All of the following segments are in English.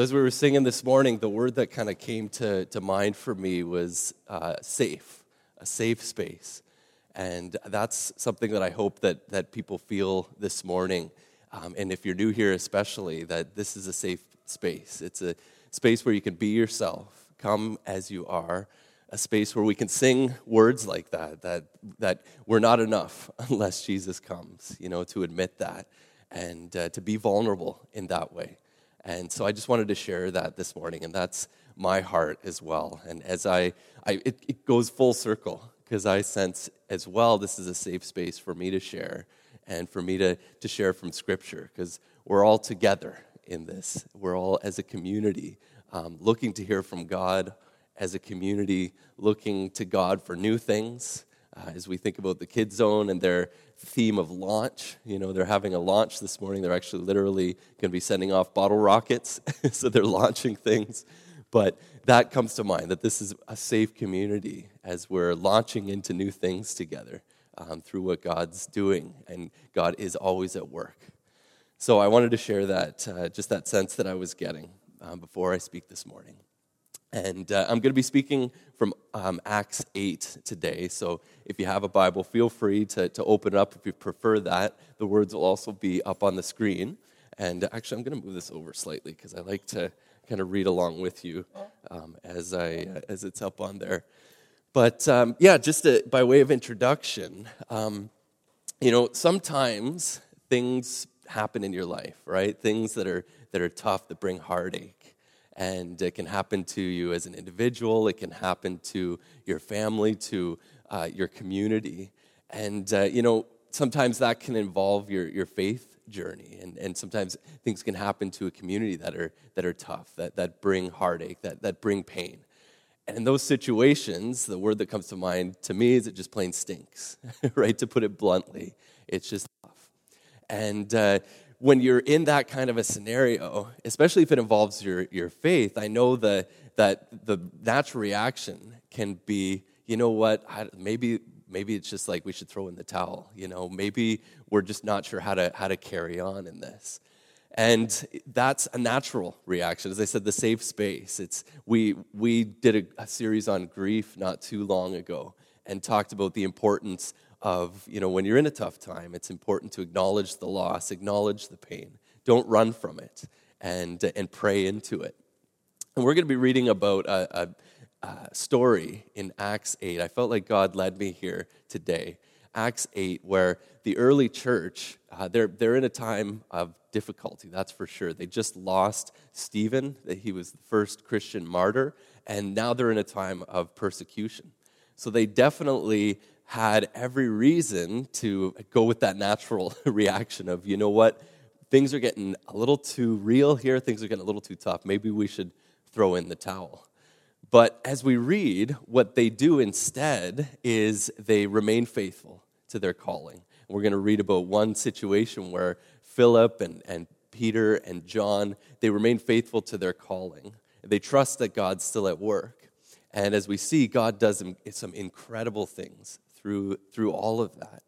As we were singing this morning, the word that kind of came to, to mind for me was uh, safe, a safe space. And that's something that I hope that, that people feel this morning. Um, and if you're new here, especially, that this is a safe space. It's a space where you can be yourself, come as you are, a space where we can sing words like that, that, that we're not enough unless Jesus comes, you know, to admit that and uh, to be vulnerable in that way. And so I just wanted to share that this morning, and that's my heart as well. And as I, I it, it goes full circle because I sense as well this is a safe space for me to share and for me to, to share from Scripture because we're all together in this. We're all as a community um, looking to hear from God, as a community looking to God for new things. Uh, as we think about the Kids Zone and their theme of launch. You know, they're having a launch this morning. They're actually literally going to be sending off bottle rockets, so they're launching things. But that comes to mind that this is a safe community as we're launching into new things together um, through what God's doing, and God is always at work. So I wanted to share that, uh, just that sense that I was getting um, before I speak this morning. And uh, I'm going to be speaking from um, Acts 8 today. So if you have a Bible, feel free to, to open it up if you prefer that. The words will also be up on the screen. And actually, I'm going to move this over slightly because I like to kind of read along with you um, as, I, uh, as it's up on there. But um, yeah, just to, by way of introduction, um, you know, sometimes things happen in your life, right? Things that are, that are tough, that bring heartache and it can happen to you as an individual, it can happen to your family, to uh, your community. And, uh, you know, sometimes that can involve your, your faith journey. And, and sometimes things can happen to a community that are, that are tough, that, that bring heartache, that, that bring pain. And in those situations, the word that comes to mind to me is it just plain stinks, right? To put it bluntly, it's just tough. And, uh, when you're in that kind of a scenario, especially if it involves your, your faith, I know the, that the natural reaction can be, you know what, maybe, maybe it's just like we should throw in the towel. You know, maybe we're just not sure how to, how to carry on in this. And that's a natural reaction. As I said, the safe space. It's, we, we did a, a series on grief not too long ago and talked about the importance of, you know, when you're in a tough time, it's important to acknowledge the loss, acknowledge the pain. Don't run from it and, and pray into it. And we're going to be reading about a, a, a story in Acts 8. I felt like God led me here today. Acts 8, where the early church, uh, they're, they're in a time of difficulty, that's for sure. They just lost Stephen, that he was the first Christian martyr, and now they're in a time of persecution. So they definitely had every reason to go with that natural reaction of, you know what, things are getting a little too real here, things are getting a little too tough. Maybe we should throw in the towel. But as we read, what they do instead is they remain faithful to their calling. We're going to read about one situation where Philip and, and Peter and John, they remain faithful to their calling. They trust that God's still at work. And as we see, God does some incredible things through, through all of that.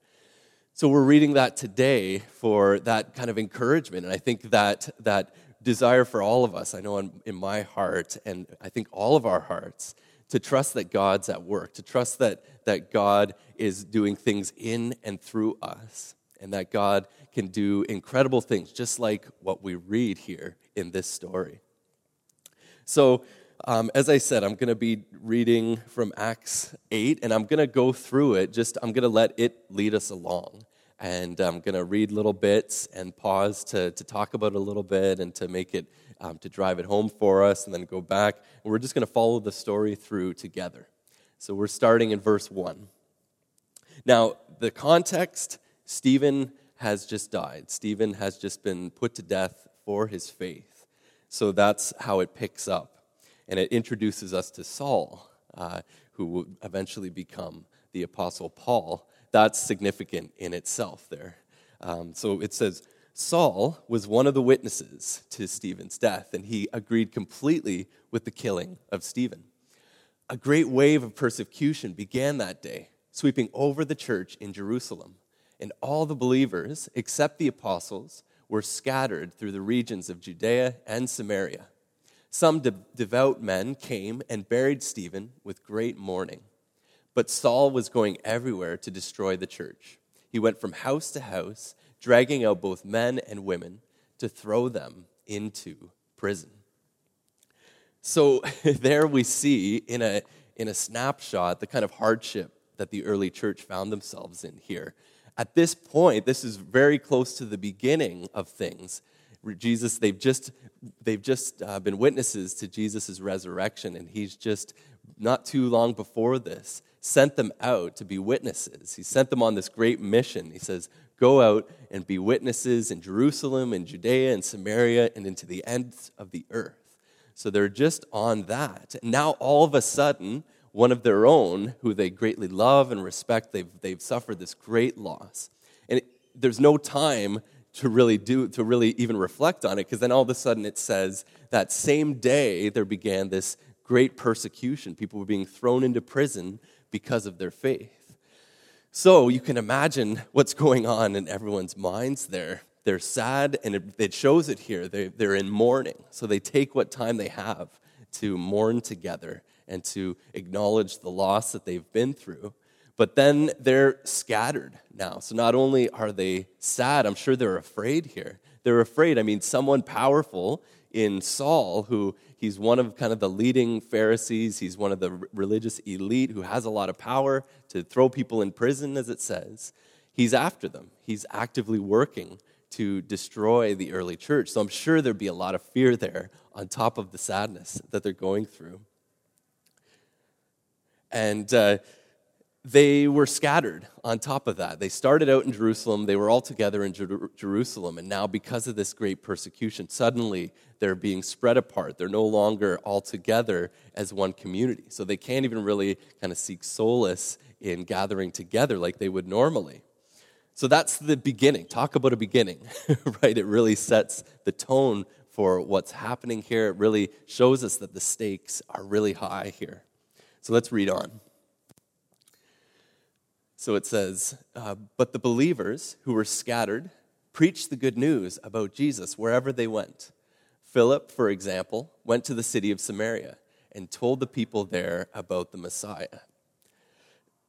So we're reading that today for that kind of encouragement. And I think that that desire for all of us, I know in, in my heart, and I think all of our hearts, to trust that God's at work, to trust that, that God is doing things in and through us, and that God can do incredible things, just like what we read here in this story. So, um, as I said, I'm going to be reading from Acts 8, and I'm going to go through it. Just, I'm going to let it lead us along. And I'm going to read little bits and pause to, to talk about a little bit and to make it, um, to drive it home for us, and then go back. And we're just going to follow the story through together. So we're starting in verse 1. Now, the context Stephen has just died. Stephen has just been put to death for his faith. So that's how it picks up and it introduces us to Saul, uh, who will eventually become the Apostle Paul. That's significant in itself there. Um, so it says, Saul was one of the witnesses to Stephen's death, and he agreed completely with the killing of Stephen. A great wave of persecution began that day, sweeping over the church in Jerusalem, and all the believers, except the apostles, were scattered through the regions of Judea and Samaria. Some de- devout men came and buried Stephen with great mourning. But Saul was going everywhere to destroy the church. He went from house to house, dragging out both men and women to throw them into prison. So there we see in a, in a snapshot the kind of hardship that the early church found themselves in here. At this point, this is very close to the beginning of things. Jesus, they've just, they've just uh, been witnesses to Jesus' resurrection, and he's just not too long before this sent them out to be witnesses. He sent them on this great mission. He says, Go out and be witnesses in Jerusalem and Judea and Samaria and into the ends of the earth. So they're just on that. And Now, all of a sudden, one of their own, who they greatly love and respect, they've, they've suffered this great loss. And it, there's no time to really do to really even reflect on it because then all of a sudden it says that same day there began this great persecution. People were being thrown into prison because of their faith. So you can imagine what's going on in everyone's minds there. They're sad and it, it shows it here. They, they're in mourning. So they take what time they have to mourn together and to acknowledge the loss that they've been through but then they're scattered now. So not only are they sad, I'm sure they're afraid here. They're afraid. I mean, someone powerful in Saul, who he's one of kind of the leading Pharisees, he's one of the religious elite who has a lot of power to throw people in prison, as it says. He's after them, he's actively working to destroy the early church. So I'm sure there'd be a lot of fear there on top of the sadness that they're going through. And uh, they were scattered on top of that. They started out in Jerusalem, they were all together in Jer- Jerusalem, and now, because of this great persecution, suddenly they're being spread apart. They're no longer all together as one community. So they can't even really kind of seek solace in gathering together like they would normally. So that's the beginning. Talk about a beginning, right? It really sets the tone for what's happening here. It really shows us that the stakes are really high here. So let's read on. So it says, uh, But the believers who were scattered preached the good news about Jesus wherever they went. Philip, for example, went to the city of Samaria and told the people there about the Messiah.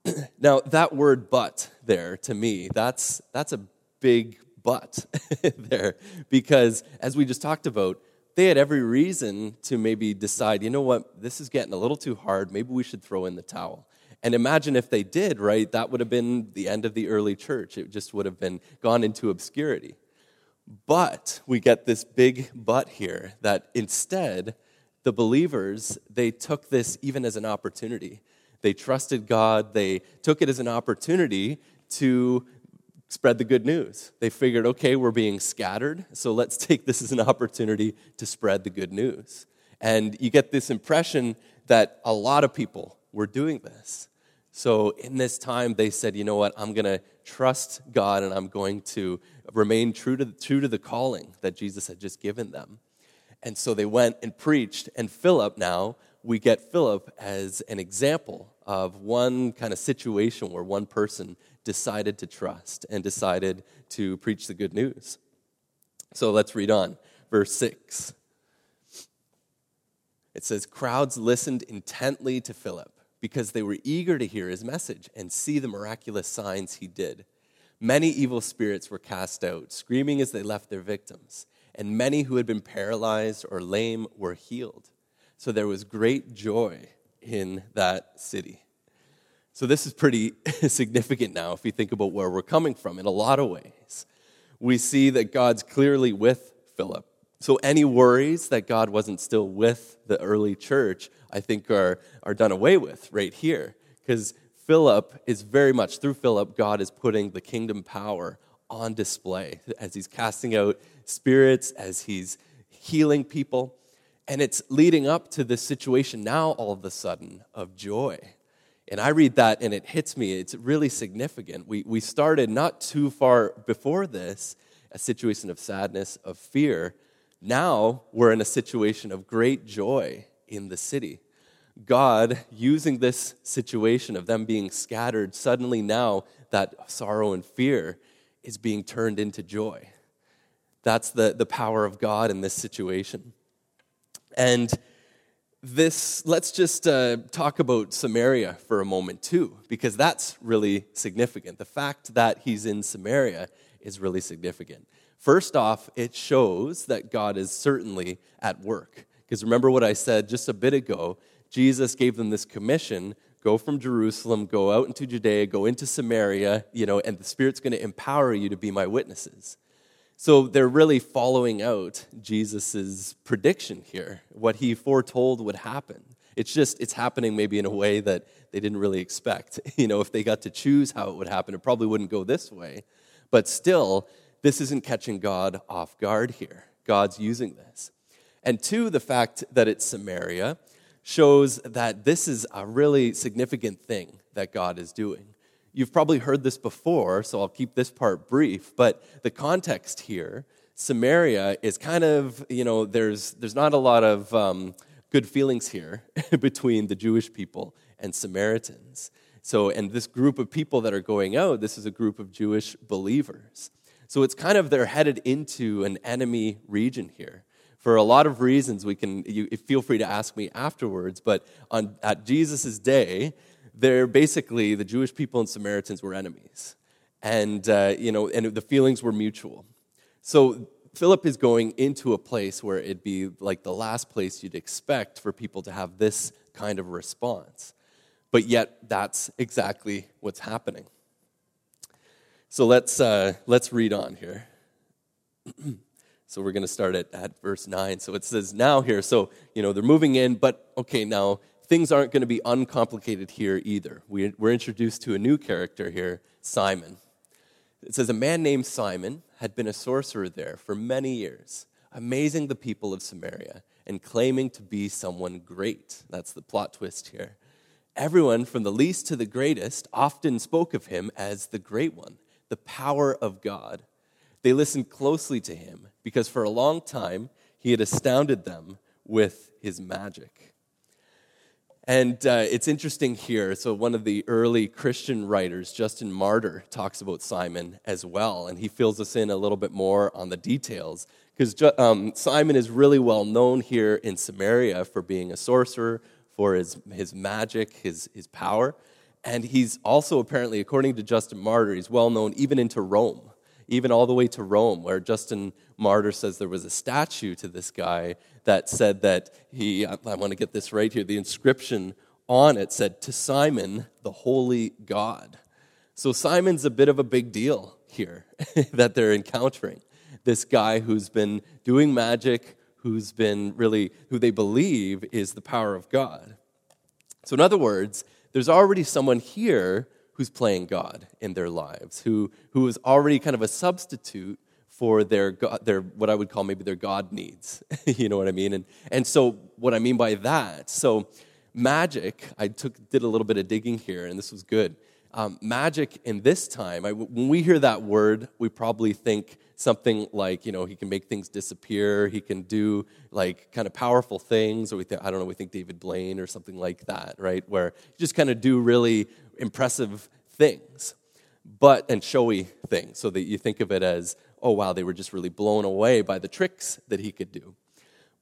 now, that word but there, to me, that's, that's a big but there, because as we just talked about, they had every reason to maybe decide, you know what, this is getting a little too hard. Maybe we should throw in the towel. And imagine if they did, right? That would have been the end of the early church. It just would have been gone into obscurity. But we get this big but here that instead, the believers, they took this even as an opportunity. They trusted God, they took it as an opportunity to spread the good news. They figured, okay, we're being scattered, so let's take this as an opportunity to spread the good news. And you get this impression that a lot of people were doing this. So in this time, they said, you know what, I'm going to trust God and I'm going to remain true to, true to the calling that Jesus had just given them. And so they went and preached. And Philip now, we get Philip as an example of one kind of situation where one person decided to trust and decided to preach the good news. So let's read on. Verse 6. It says, Crowds listened intently to Philip because they were eager to hear his message and see the miraculous signs he did. Many evil spirits were cast out, screaming as they left their victims, and many who had been paralyzed or lame were healed. So there was great joy in that city. So this is pretty significant now if you think about where we're coming from in a lot of ways. We see that God's clearly with Philip. So, any worries that God wasn't still with the early church, I think, are, are done away with right here. Because Philip is very much, through Philip, God is putting the kingdom power on display as he's casting out spirits, as he's healing people. And it's leading up to this situation now, all of a sudden, of joy. And I read that and it hits me. It's really significant. We, we started not too far before this, a situation of sadness, of fear, now we're in a situation of great joy in the city. God, using this situation of them being scattered, suddenly now that sorrow and fear is being turned into joy. That's the, the power of God in this situation. And this, let's just uh, talk about Samaria for a moment too, because that's really significant. The fact that he's in Samaria is really significant. First off, it shows that God is certainly at work. Because remember what I said just a bit ago Jesus gave them this commission go from Jerusalem, go out into Judea, go into Samaria, you know, and the Spirit's going to empower you to be my witnesses. So they're really following out Jesus' prediction here, what he foretold would happen. It's just, it's happening maybe in a way that they didn't really expect. You know, if they got to choose how it would happen, it probably wouldn't go this way. But still, this isn't catching God off guard here. God's using this. And two, the fact that it's Samaria shows that this is a really significant thing that God is doing. You've probably heard this before, so I'll keep this part brief, but the context here, Samaria is kind of, you know, there's, there's not a lot of um, good feelings here between the Jewish people and Samaritans. So, and this group of people that are going out, this is a group of Jewish believers. So it's kind of they're headed into an enemy region here. For a lot of reasons we can you feel free to ask me afterwards but on at jesus' day they're basically the jewish people and samaritans were enemies. And uh, you know and the feelings were mutual. So philip is going into a place where it'd be like the last place you'd expect for people to have this kind of response. But yet that's exactly what's happening so let's uh, let's read on here So we're going to start at, at verse 9. So it says now here, so, you know, they're moving in, but okay, now things aren't going to be uncomplicated here either. We, we're introduced to a new character here, Simon. It says, A man named Simon had been a sorcerer there for many years, amazing the people of Samaria and claiming to be someone great. That's the plot twist here. Everyone, from the least to the greatest, often spoke of him as the great one, the power of God. They listened closely to him because for a long time he had astounded them with his magic. And uh, it's interesting here. So, one of the early Christian writers, Justin Martyr, talks about Simon as well, and he fills us in a little bit more on the details. Because um, Simon is really well known here in Samaria for being a sorcerer, for his, his magic, his, his power. And he's also apparently, according to Justin Martyr, he's well known even into Rome even all the way to Rome, where Justin Martyr says there was a statue to this guy that said that he, I, want to get this right here, the inscription on it said, To Simon, the holy God. So Simon's a bit of a big deal here that they're encountering. This guy who's been doing magic, who's been really, who they believe is the power of God. So, in other words, there's already someone here who's playing God in their lives, who, who is already kind of a substitute for their, their what I would call maybe their God needs. you know what I mean? And, and so, what I mean by that, so magic, I took, did a little bit of digging here, and this was good. Um, magic in this time, I, when we hear that word, we probably think something like, you know, he can make things disappear, he can do like kind of powerful things, or we think, I don't know, we think David Blaine or something like that, right? Where you just kind of do really impressive things, but and showy things, so that you think of it as, oh wow, they were just really blown away by the tricks that he could do.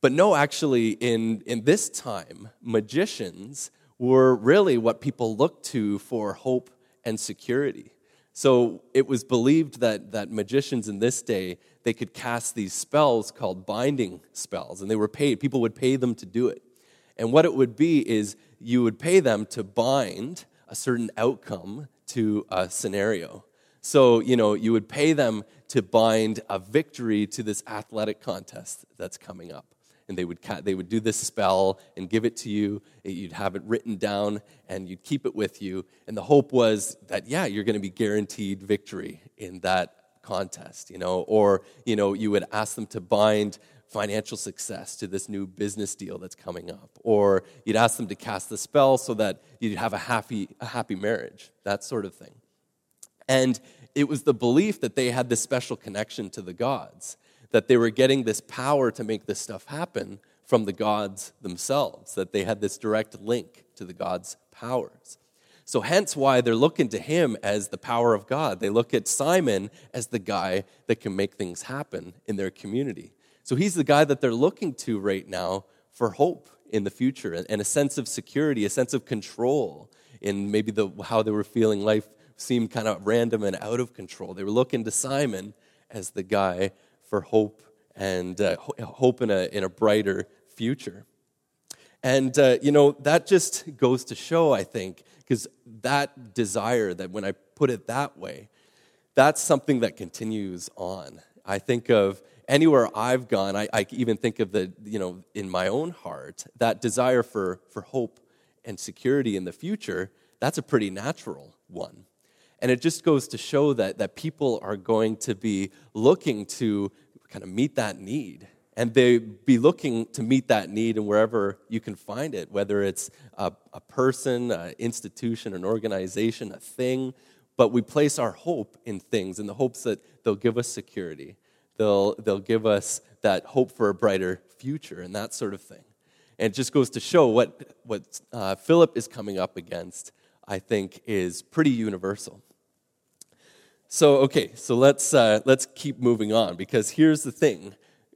But no, actually, in, in this time, magicians were really what people looked to for hope and security. So it was believed that, that magicians in this day, they could cast these spells called binding spells, and they were paid. People would pay them to do it. And what it would be is you would pay them to bind a certain outcome to a scenario. So, you know, you would pay them to bind a victory to this athletic contest that's coming up. And they would, they would do this spell and give it to you. You'd have it written down and you'd keep it with you. And the hope was that, yeah, you're going to be guaranteed victory in that contest, you know. Or, you know, you would ask them to bind financial success to this new business deal that's coming up. Or you'd ask them to cast the spell so that you'd have a happy, a happy marriage, that sort of thing. And it was the belief that they had this special connection to the gods, that they were getting this power to make this stuff happen from the gods themselves, that they had this direct link to the gods' powers. So, hence why they're looking to him as the power of God. They look at Simon as the guy that can make things happen in their community. So he's the guy that they're looking to right now for hope in the future and a sense of security, a sense of control in maybe the, how they were feeling life seemed kind of random and out of control. They were looking to Simon as the guy for hope and uh, hope in a, in a brighter future. And, uh, you know, that just goes to show, I think, because that desire, that when I put it that way, that's something that continues on. I think of anywhere I've gone, I, I even think of the, you know, in my own heart, that desire for, for hope and security in the future, that's a pretty natural one. And it just goes to show that, that people are going to be looking to kind of meet that need. And they be looking to meet that need and wherever you can find it, whether it's a, a person, an institution, an organization, a thing. But we place our hope in things in the hopes that they'll give us security, they'll, they'll give us that hope for a brighter future and that sort of thing. And it just goes to show what, what uh, Philip is coming up against, I think, is pretty universal. So, okay, so let's, uh, let's keep moving on because here's the thing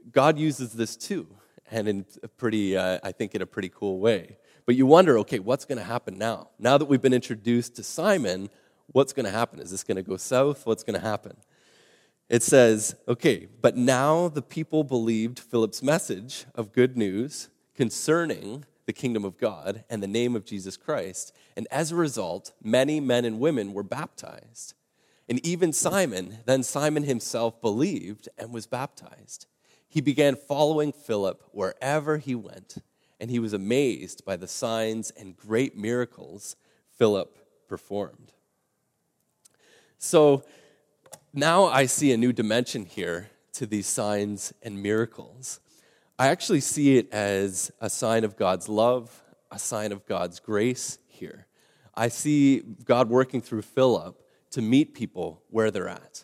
God uses this too, and in a pretty, uh, I think, in a pretty cool way. But you wonder, okay, what's going to happen now? Now that we've been introduced to Simon, what's going to happen? Is this going to go south? What's going to happen? It says, okay, but now the people believed Philip's message of good news concerning the kingdom of God and the name of Jesus Christ. And as a result, many men and women were baptized. And even Simon, then Simon himself believed and was baptized. He began following Philip wherever he went, and he was amazed by the signs and great miracles Philip performed. So now I see a new dimension here to these signs and miracles. I actually see it as a sign of God's love, a sign of God's grace here. I see God working through Philip to meet people where they're at.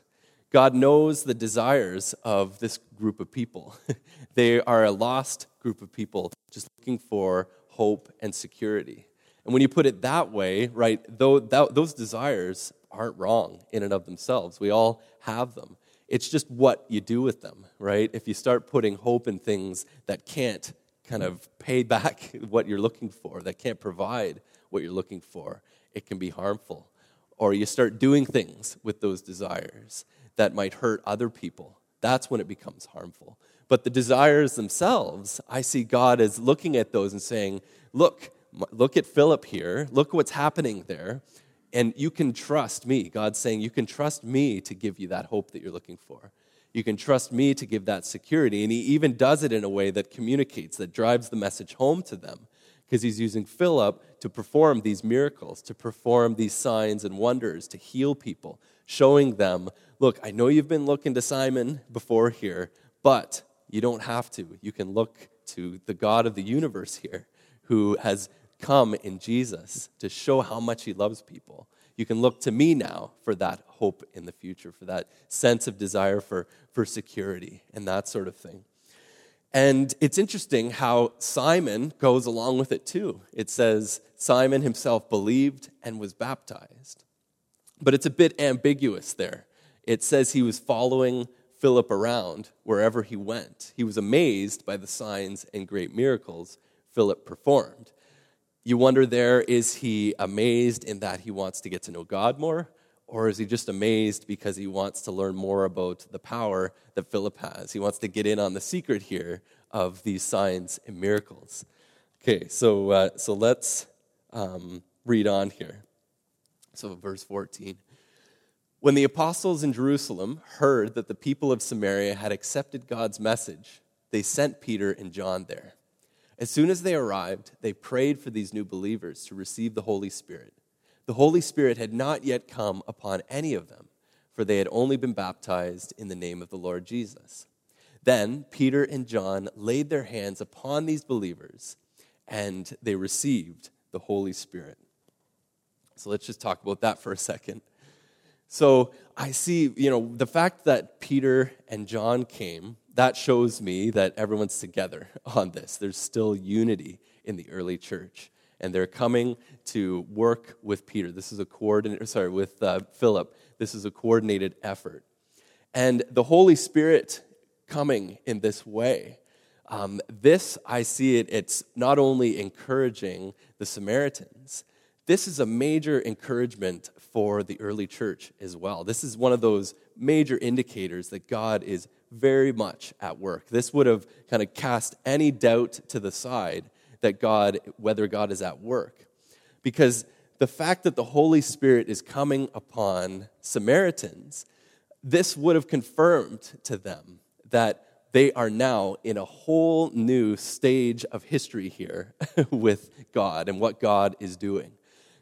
God knows the desires of this group of people. they are a lost group of people just looking for hope and security. And when you put it that way, right, though those desires aren't wrong in and of themselves. We all have them. It's just what you do with them, right? If you start putting hope in things that can't kind of pay back what you're looking for, that can't provide what you're looking for, it can be harmful or you start doing things with those desires that might hurt other people, that's when it becomes harmful. But the desires themselves, I see God as looking at those and saying, Look, look at Philip here. Look what's happening there. And you can trust me. God's saying, You can trust me to give you that hope that you're looking for. You can trust me to give that security. And he even does it in a way that communicates, that drives the message home to them because he's using Philip to perform these miracles, to perform these signs and wonders, to heal people, showing them, look, I know you've been looking to Simon before here, but you don't have to. You can look to the God of the universe here who has come in Jesus to show how much he loves people. You can look to me now for that hope in the future, for that sense of desire for, for security and that sort of thing. And it's interesting how Simon goes along with it too. It says Simon himself believed and was baptized. But it's a bit ambiguous there. It says he was following Philip around wherever he went. He was amazed by the signs and great miracles Philip performed. You wonder there, is he amazed in that he wants to get to know God more? Or is he just amazed because he wants to learn more about the power that Philip has? He wants to get in on the secret here of these signs and miracles. Okay, so, uh, so let's um, read on here. So, verse 14. When the apostles in Jerusalem heard that the people of Samaria had accepted God's message, they sent Peter and John there. As soon as they arrived, they prayed for these new believers to receive the Holy Spirit. The Holy Spirit had not yet come upon any of them, for they had only been baptized in the name of the Lord Jesus. Then Peter and John laid their hands upon these believers, and they received the Holy Spirit. So let's just talk about that for a second. So I see, you know, the fact that Peter and John came, that shows me that everyone's together on this. There's still unity in the early church and they're coming to work with Peter. This is a coordinated, sorry, with uh, Philip. This is a coordinated effort. And the Holy Spirit coming in this way, um, this, I see it, it's not only encouraging the Samaritans, this is a major encouragement for the early church as well. This is one of those major indicators that God is very much at work. This would have kind of cast any doubt to the side that God, whether God is at work. Because the fact that the Holy Spirit is coming upon Samaritans, this would have confirmed to them that they are now in a whole new stage of history here with God and what God is doing.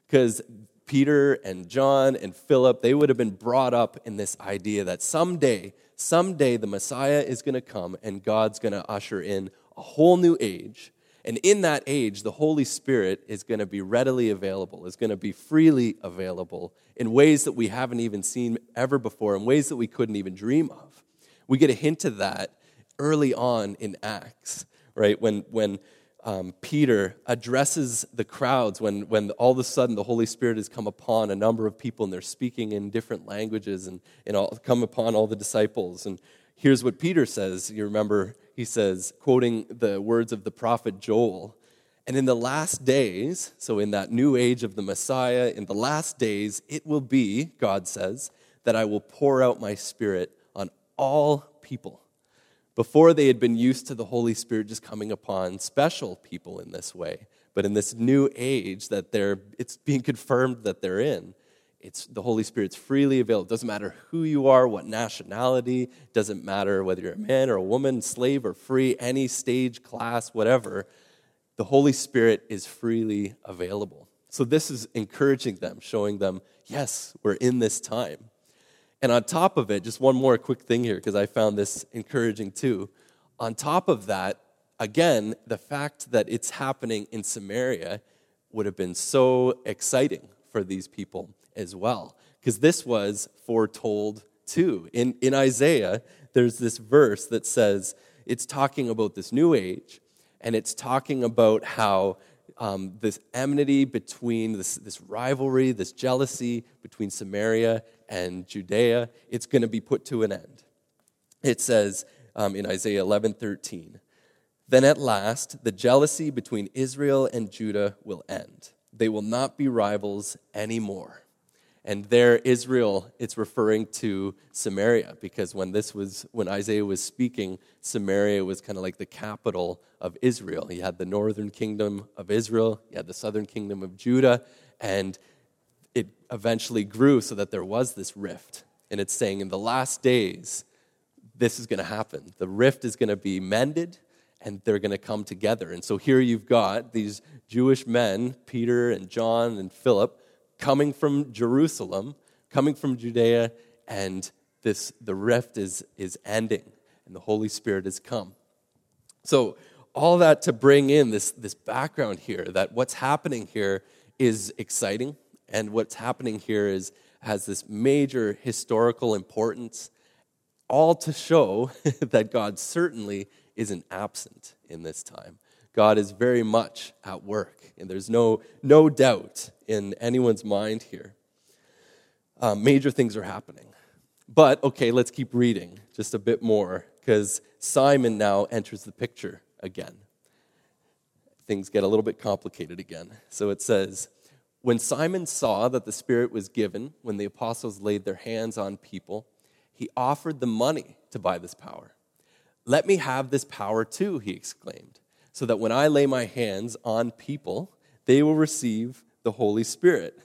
Because Peter and John and Philip, they would have been brought up in this idea that someday, someday the Messiah is going to come and God's going to usher in a whole new age. And in that age, the Holy Spirit is going to be readily available, is going to be freely available in ways that we haven't even seen ever before, in ways that we couldn't even dream of. We get a hint of that early on in Acts, right? When, when um, Peter addresses the crowds when, when all of a sudden the Holy Spirit has come upon a number of people and they're speaking in different languages and, and all, come upon all the disciples. And here's what Peter says. You remember, he says, quoting the words of the prophet Joel, and in the last days, so in that new age of the Messiah, in the last days, it will be, God says, that I will pour out my spirit on all people. Before they had been used to the Holy Spirit just coming upon special people in this way. But in this new age that they're, it's being confirmed that they're in, it's the Holy Spirit's freely available. It doesn't matter who you are, what nationality, doesn't matter whether you're a man or a woman, slave or free, any stage, class, whatever. The Holy Spirit is freely available. So this is encouraging them, showing them, yes, we're in this time. And on top of it, just one more quick thing here, because I found this encouraging too. On top of that, again, the fact that it's happening in Samaria would have been so exciting for these people as well, because this was foretold too. In, in Isaiah, there's this verse that says it's talking about this new age, and it's talking about how um, this enmity between this, this rivalry, this jealousy between Samaria and Judea, it's going to be put to an end. It says um, in Isaiah 11 13, then at last the jealousy between Israel and Judah will end. They will not be rivals anymore. And there, Israel, it's referring to Samaria because when this was, when Isaiah was speaking, Samaria was kind of like the capital of Israel. He had the northern kingdom of Israel, he had the southern kingdom of Judah, and it eventually grew so that there was this rift. And it's saying in the last days, this is going to happen. The rift is going to be mended and they're going to come together. And so here you've got these Jewish men, Peter and John and Philip, coming from Jerusalem, coming from Judea, and this the rift is, is ending, and the Holy Spirit has come. So all that to bring in this, this background here that what's happening here is exciting and what's happening here is has this major historical importance, all to show that God certainly isn't absent in this time. God is very much at work, and there's no, no doubt in anyone's mind here. Um, major things are happening. But, okay, let's keep reading just a bit more, because Simon now enters the picture again. Things get a little bit complicated again. So it says, when Simon saw that the Spirit was given when the apostles laid their hands on people, he offered the money to buy this power. Let me have this power too, he exclaimed, so that when I lay my hands on people, they will receive the Holy Spirit.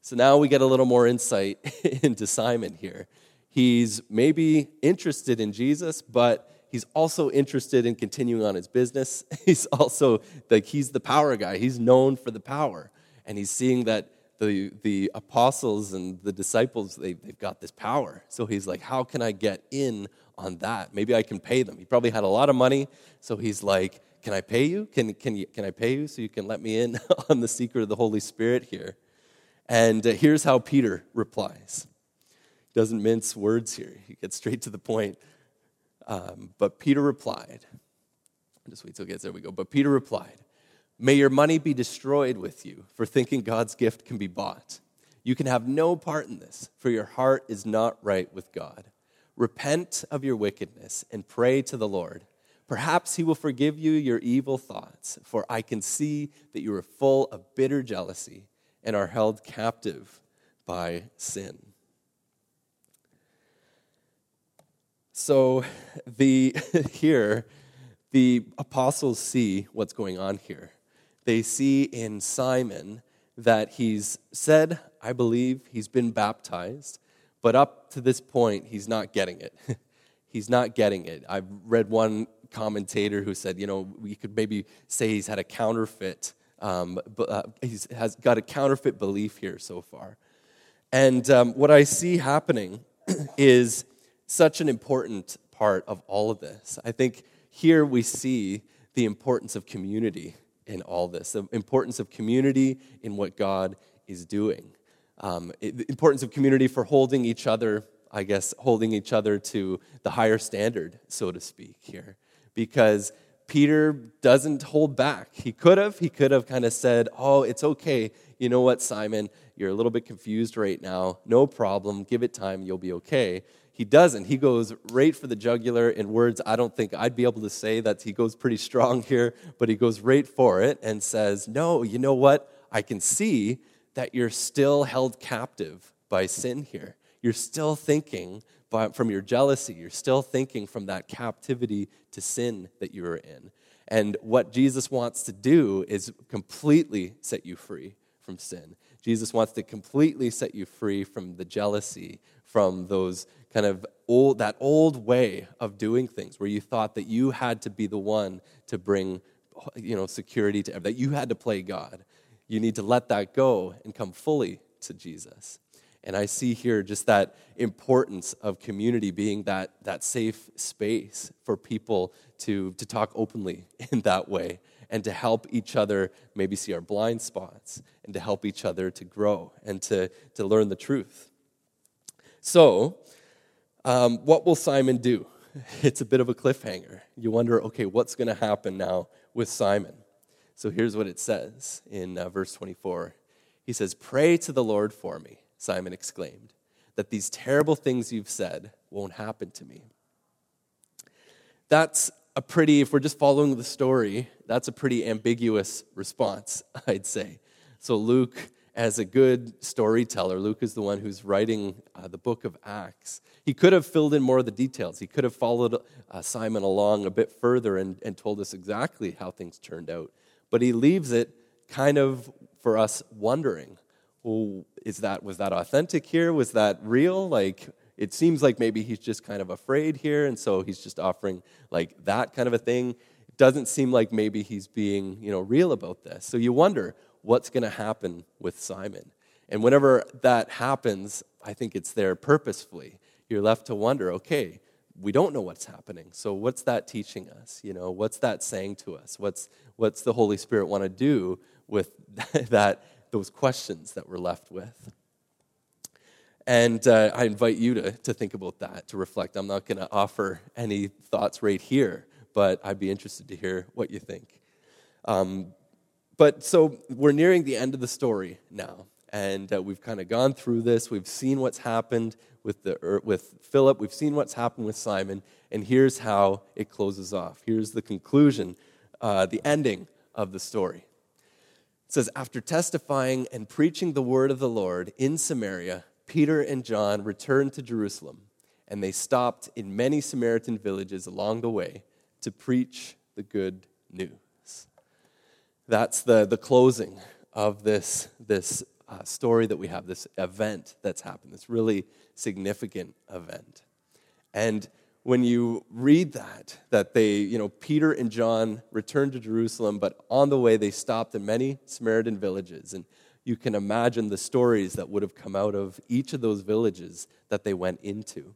So now we get a little more insight into Simon here. He's maybe interested in Jesus, but he's also interested in continuing on his business. He's also like he's the power guy. He's known for the power and he's seeing that the, the apostles and the disciples, they, they've got this power. So he's like, how can I get in on that? Maybe I can pay them. He probably had a lot of money, so he's like, can I pay you? Can, can, you, can I pay you so you can let me in on the secret of the Holy Spirit here? And uh, here's how Peter replies. Doesn't mince words here, he gets straight to the point. Um, but Peter replied, just wait till it gets there we go. But Peter replied, May your money be destroyed with you for thinking God's gift can be bought. You can have no part in this, for your heart is not right with God. Repent of your wickedness and pray to the Lord. Perhaps he will forgive you your evil thoughts, for I can see that you are full of bitter jealousy and are held captive by sin. So the here the apostles see what's going on here. They see in Simon that he's said, I believe, he's been baptized, but up to this point, he's not getting it. he's not getting it. I've read one commentator who said, you know, we could maybe say he's had a counterfeit, um, uh, he has got a counterfeit belief here so far. And um, what I see happening is such an important part of all of this. I think here we see the importance of community in all this, the importance of community in what God is doing, um, the importance of community for holding each other, I guess, holding each other to the higher standard, so to speak, here. Because Peter doesn't hold back. He could have. He could have kind of said, Oh, it's okay. You know what, Simon? You're a little bit confused right now. No problem. Give it time. You'll be okay. He doesn't. He goes right for the jugular in words I don't think I'd be able to say that he goes pretty strong here, but he goes right for it and says, No, you know what? I can see that you're still held captive by sin here. You're still thinking by, from your jealousy, you're still thinking from that captivity to sin that you were in. And what Jesus wants to do is completely set you free from sin. Jesus wants to completely set you free from the jealousy, from those kind of old, that old way of doing things where you thought that you had to be the one to bring you know, security to that you had to play God. You need to let that go and come fully to Jesus. And I see here just that importance of community being that, that safe space for people to, to talk openly in that way and to help each other maybe see our blind spots and to help each other to grow and to, to learn the truth. So, um, what will Simon do? It's a bit of a cliffhanger. You wonder, okay, what's going to happen now with Simon? So here's what it says in uh, verse 24. He says, Pray to the Lord for me, Simon exclaimed, that these terrible things you've said won't happen to me. That's a pretty, if we're just following the story, that's a pretty ambiguous response, I'd say. So Luke as a good storyteller, Luke is the one who's writing uh, the book of Acts. He could have filled in more of the details. He could have followed uh, Simon along a bit further and, and told us exactly how things turned out. But he leaves it kind of for us wondering well, is that, was that authentic here? Was that real? Like, it seems like maybe he's just kind of afraid here, and so he's just offering like that kind of a thing. It doesn't seem like maybe he's being, you know, real about this. So you wonder, what's going to happen with Simon. And whenever that happens, I think it's there purposefully. You're left to wonder, okay, we don't know what's happening. So what's that teaching us? You know, what's that saying to us? What's what's the Holy Spirit want to do with that those questions that we're left with? And uh, I invite you to, to think about that, to reflect. I'm not going to offer any thoughts right here, but I'd be interested to hear what you think. Um, but so we're nearing the end of the story now, and uh, we've kind of gone through this. We've seen what's happened with, the, er, with Philip, we've seen what's happened with Simon, and here's how it closes off. Here's the conclusion, uh, the ending of the story. It says, After testifying and preaching the word of the Lord in Samaria, Peter and John returned to Jerusalem, and they stopped in many Samaritan villages along the way to preach the good news. That's the, the closing of this, this uh, story that we have, this event that's happened, this really significant event. And when you read that, that they, you know, Peter and John returned to Jerusalem, but on the way they stopped in many Samaritan villages. And you can imagine the stories that would have come out of each of those villages that they went into.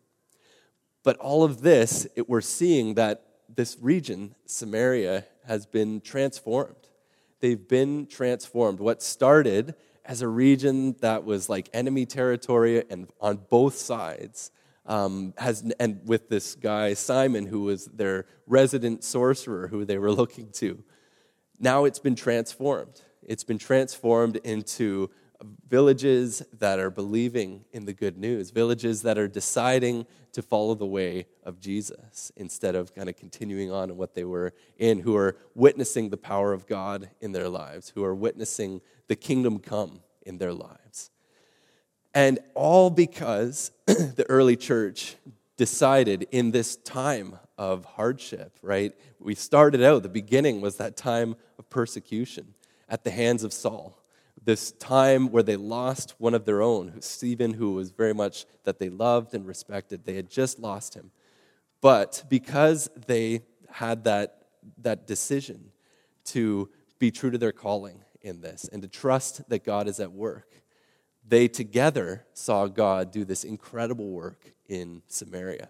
But all of this, it, we're seeing that this region, Samaria, has been transformed they've been transformed. What started as a region that was like enemy territory and on both sides um, has and with this guy Simon who was their resident sorcerer who they were looking to. Now it's been transformed. It's been transformed into villages that are believing in the good news, villages that are deciding to follow the way of Jesus instead of kind of continuing on in what they were in, who are witnessing the power of God in their lives, who are witnessing the kingdom come in their lives. And all because the early church decided in this time of hardship, right? We started out, the beginning was that time of persecution at the hands of Saul this time where they lost one of their own, Stephen, who was very much that they loved and respected. They had just lost him. But because they had that, that decision to be true to their calling in this and to trust that God is at work, they together saw God do this incredible work in Samaria.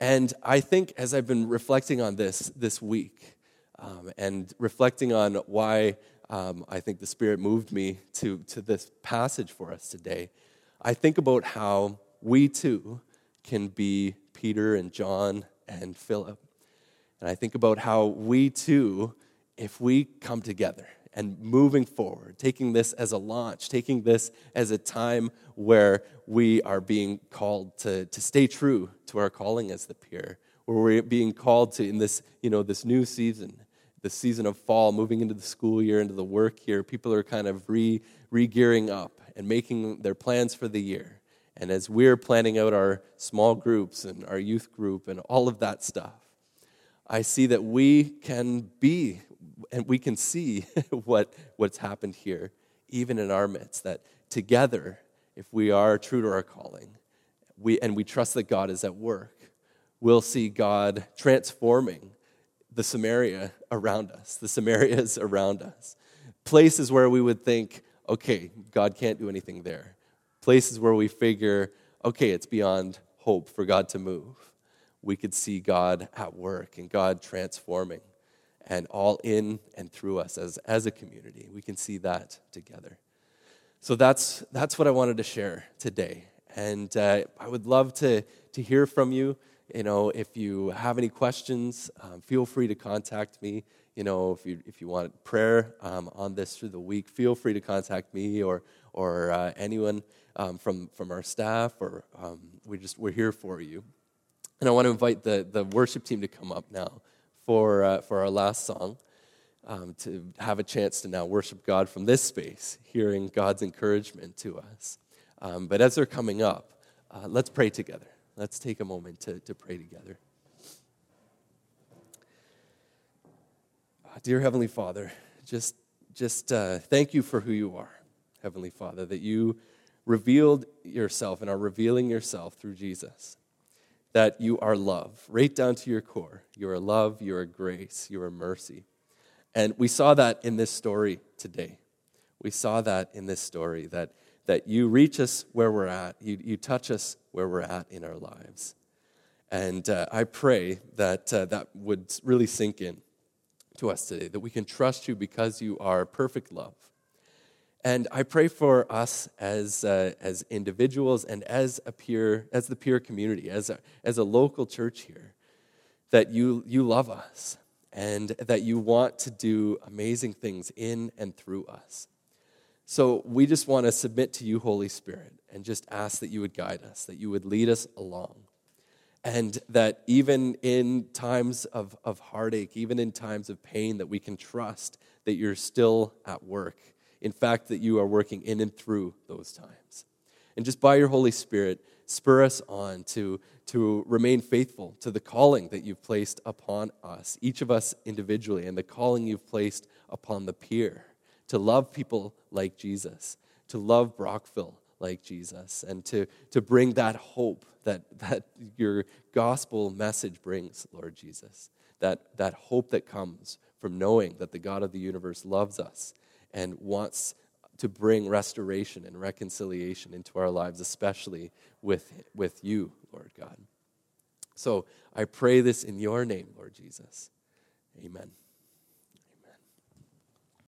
And I think as I've been reflecting on this this week um, and reflecting on why um, I think the Spirit moved me to, to this passage for us today. I think about how we too can be Peter and John and Philip. And I think about how we too, if we come together and moving forward, taking this as a launch, taking this as a time where we are being called to, to stay true to our calling as the peer, where we're being called to in this, you know, this new season the season of fall, moving into the school year, into the work year, people are kind of re gearing up and making their plans for the year. And as we're planning out our small groups and our youth group and all of that stuff, I see that we can be and we can see what, what's happened here, even in our midst, that together, if we are true to our calling, we, and we trust that God is at work, we'll see God transforming the Samaria around us, the Samarias around us. Places where we would think, okay, God can't do anything there. Places where we figure, okay, it's beyond hope for God to move. We could see God at work and God transforming and all in and through us as, as a community. We can see that together. So that's, that's what I wanted to share today. And uh, I would love to, to hear from you. You know, if you have any questions, um, feel free to contact me. You know, if you, if you want prayer um, on this through the week, feel free to contact me or, or uh, anyone um, from, from our staff, or um, we just, we're here for you. And I want to invite the, the worship team to come up now for, uh, for our last song. Um, to have a chance to now worship God from this space, hearing God's encouragement to us. Um, but as they're coming up, uh, let's pray together. Let's take a moment to, to pray together. Dear Heavenly Father, just, just uh, thank you for who you are, Heavenly Father, that you revealed yourself and are revealing yourself through Jesus. That you are love, right down to your core. You are love, you are grace, you are mercy. And we saw that in this story today. We saw that in this story that that you reach us where we're at, you, you touch us where we're at in our lives. And uh, I pray that uh, that would really sink in to us today, that we can trust you because you are perfect love. And I pray for us as, uh, as individuals and as, a peer, as the peer community, as a, as a local church here, that you, you love us and that you want to do amazing things in and through us. So we just want to submit to you, Holy Spirit, and just ask that you would guide us, that you would lead us along. And that even in times of, of heartache, even in times of pain, that we can trust that you're still at work. In fact, that you are working in and through those times. And just by your Holy Spirit, spur us on to, to remain faithful to the calling that you've placed upon us, each of us individually, and the calling you've placed upon the peer to love people like Jesus, to love Brockville like Jesus, and to, to bring that hope that, that your gospel message brings, Lord Jesus. That, that hope that comes from knowing that the God of the universe loves us and wants to bring restoration and reconciliation into our lives, especially with, with you, Lord God. So I pray this in your name, Lord Jesus. Amen.